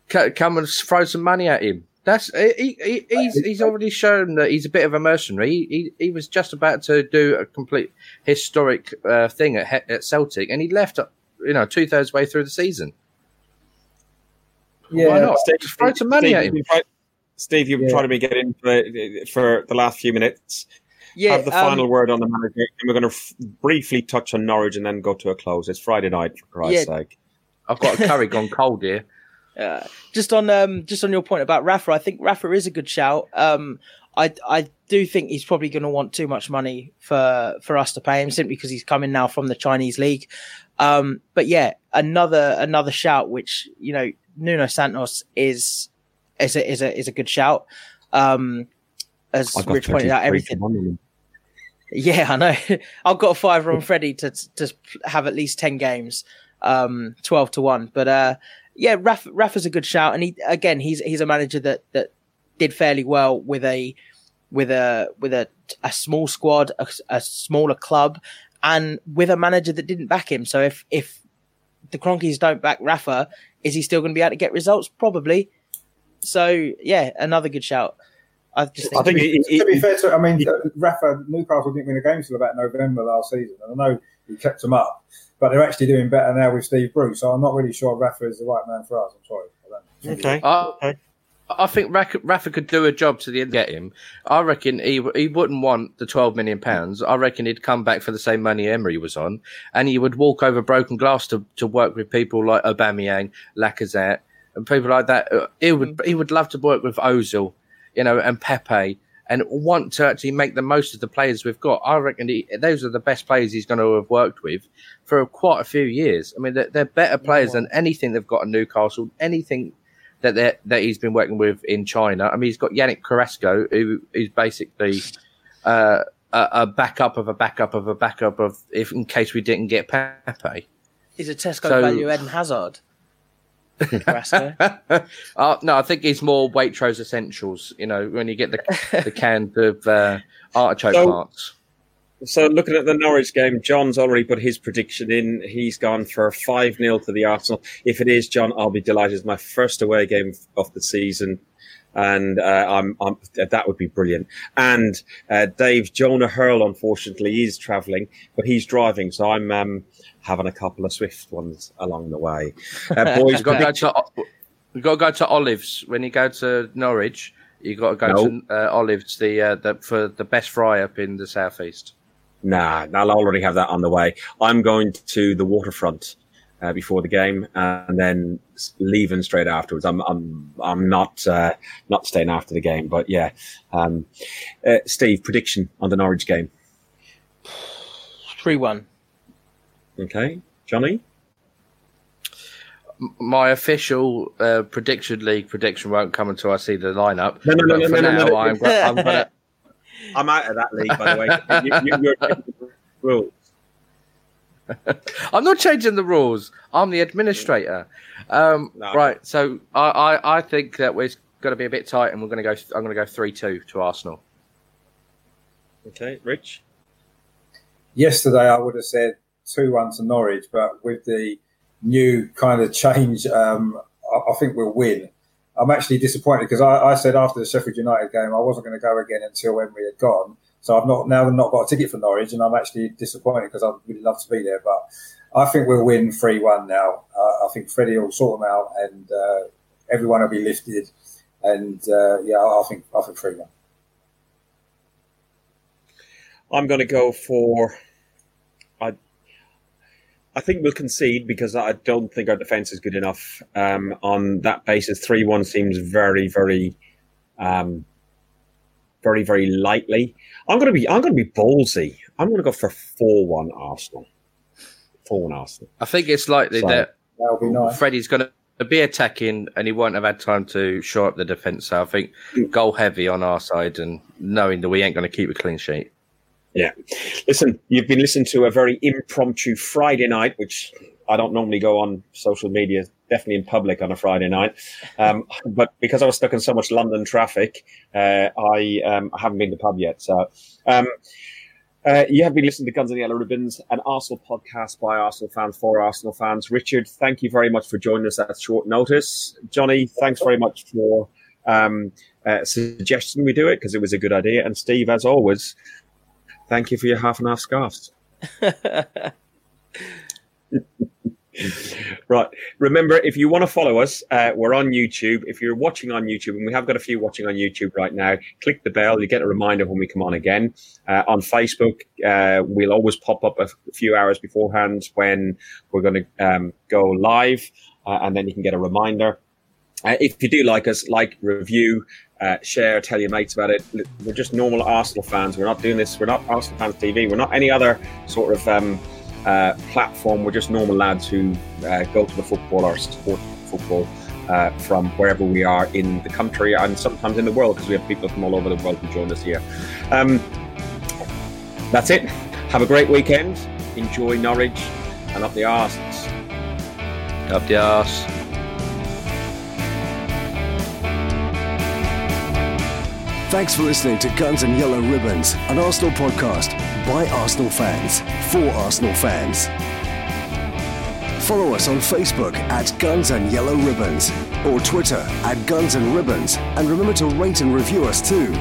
come and throw some money at him. That's he, he, he's he's already shown that he's a bit of a mercenary. He he was just about to do a complete historic uh, thing at, at Celtic, and he left you know two thirds way through the season. Yeah, Why not? Steve, throw some money Steve, at him. Steve, you've been yeah. trying to be getting for, for the last few minutes. Yeah, have the um, final word on the manager, and we're going to f- briefly touch on Norwich and then go to a close. It's Friday night, for Christ's yeah. sake. I've got a curry gone cold here. Uh, just on um, just on your point about Rafa, I think Rafa is a good shout. Um, I I do think he's probably going to want too much money for for us to pay him simply because he's coming now from the Chinese league. Um, but yeah, another another shout, which you know Nuno Santos is is a is a is a good shout. Um, as Rich pointed out, everything. Yeah, I know. *laughs* I've got a fiver on Freddie to to have at least ten games, um, twelve to one. But uh, yeah, Raf Rafa's a good shout, and he again he's he's a manager that that did fairly well with a with a with a a small squad, a, a smaller club, and with a manager that didn't back him. So if if the Kroenkes don't back Rafa, is he still going to be able to get results? Probably. So yeah, another good shout. I just think, I think to, be, to be fair to, I mean, Rafa Newcastle didn't win a game until about November last season, and I know he kept them up, but they're actually doing better now with Steve Bruce. So I'm not really sure Rafa is the right man for us. I'm sorry. Okay. Uh, okay. I think Rafa, Rafa could do a job to the end get him. I reckon he he wouldn't want the twelve million pounds. I reckon he'd come back for the same money Emery was on, and he would walk over broken glass to, to work with people like Aubameyang, Lacazette, and people like that. Uh, he would he would love to work with Ozil, you know, and Pepe, and want to actually make the most of the players we've got. I reckon he, those are the best players he's going to have worked with for quite a few years. I mean, they're, they're better players than anything they've got in Newcastle, anything that that he's been working with in China. I mean, he's got Yannick Carrasco, who is basically uh, a, a, backup of a backup of a backup of if in case we didn't get Pepe. He's a Tesco so, value Eden Hazard. Carrasco. *laughs* uh, no, I think he's more Waitrose essentials. You know, when you get the the can of uh, artichoke so, parts. So looking at the Norwich game, John's already put his prediction in. He's gone for 5 0 to the Arsenal. If it is, John, I'll be delighted. It's my first away game of the season. And uh, I'm, I'm, that would be brilliant. And uh, Dave, Jonah Hurl, unfortunately, is travelling, but he's driving. So I'm um, having a couple of swift ones along the way. *laughs* Uh, boys, got to go to, we've got to go to Olives. When you go to Norwich, you've got to go no. to uh, Olives the, uh, the, for the best fry up in the southeast. Nah, I'll already have that on the way. I'm going to the waterfront uh, before the game, and then leaving straight afterwards. I'm I'm I'm not uh, not staying after the game, but yeah. Um, uh, Steve, prediction on the Norwich game? *sighs* Three one. Okay, Johnny. My official uh, prediction league prediction won't come until I see the lineup. No, no, no, no, no, no, no. I'm, I'm gonna. *laughs* I'm out of that league, by the way. *laughs* You, you, rules. I'm not changing the rules. I'm the administrator. Um, no. Right. So I, I, I think that we're going to be a bit tight, and we're going to go. I'm going to go three two to Arsenal. Okay, Rich. Yesterday, I would have said two one to Norwich, but with the new kind of change, um, I, I think we'll win. I'm actually disappointed because I, I, said after the Sheffield United game I wasn't going to go again until Emery had gone. So I've not now not got a ticket for Norwich, and I'm actually disappointed because I'd really love to be there. But I think we'll win three one now. Uh, I think Freddie will sort them out, and uh, everyone will be lifted. And uh, yeah, I think I think three one. I'm going to go for I think we'll concede because I don't think our defence is good enough. Um, on that basis, three one seems very, very, um, very, very lightly. I'm going to be, I'm going to be ballsy. I'm going to go for four one Arsenal. Four one Arsenal. I think it's likely so, that nice. Freddie's going to be attacking and he won't have had time to shore up the defence. So I think goal heavy on our side and knowing that we ain't going to keep a clean sheet. Yeah. Listen, you've been listening to a very impromptu Friday night, which I don't normally go on social media, definitely in public on a Friday night. Um, *laughs* but because I was stuck in so much London traffic, uh, I, um, I haven't been to pub yet. So, um, uh, you have been listening to Guns and the Yellow Ribbons, an Arsenal podcast by Arsenal fans for Arsenal fans. Richard, thank you very much for joining us at short notice. Johnny, thanks very much for um, uh, suggesting we do it because it was a good idea. And Steve, as always, Thank you for your half and half scarves. *laughs* right. Remember, if you want to follow us, uh, we're on YouTube. If you're watching on YouTube, and we have got a few watching on YouTube right now, click the bell. You get a reminder when we come on again. Uh, on Facebook, uh, we'll always pop up a few hours beforehand when we're going to um, go live, uh, and then you can get a reminder. Uh, if you do like us, like, review, uh, share, tell your mates about it. We're just normal Arsenal fans. We're not doing this. We're not Arsenal fans TV. We're not any other sort of um, uh, platform. We're just normal lads who uh, go to the football or support football uh, from wherever we are in the country and sometimes in the world because we have people from all over the world who join us here. Um, that's it. Have a great weekend. Enjoy Norwich and up the arse. Up the arse. Thanks for listening to Guns and Yellow Ribbons, an Arsenal podcast by Arsenal fans for Arsenal fans. Follow us on Facebook at Guns and Yellow Ribbons or Twitter at Guns and Ribbons, and remember to rate and review us too.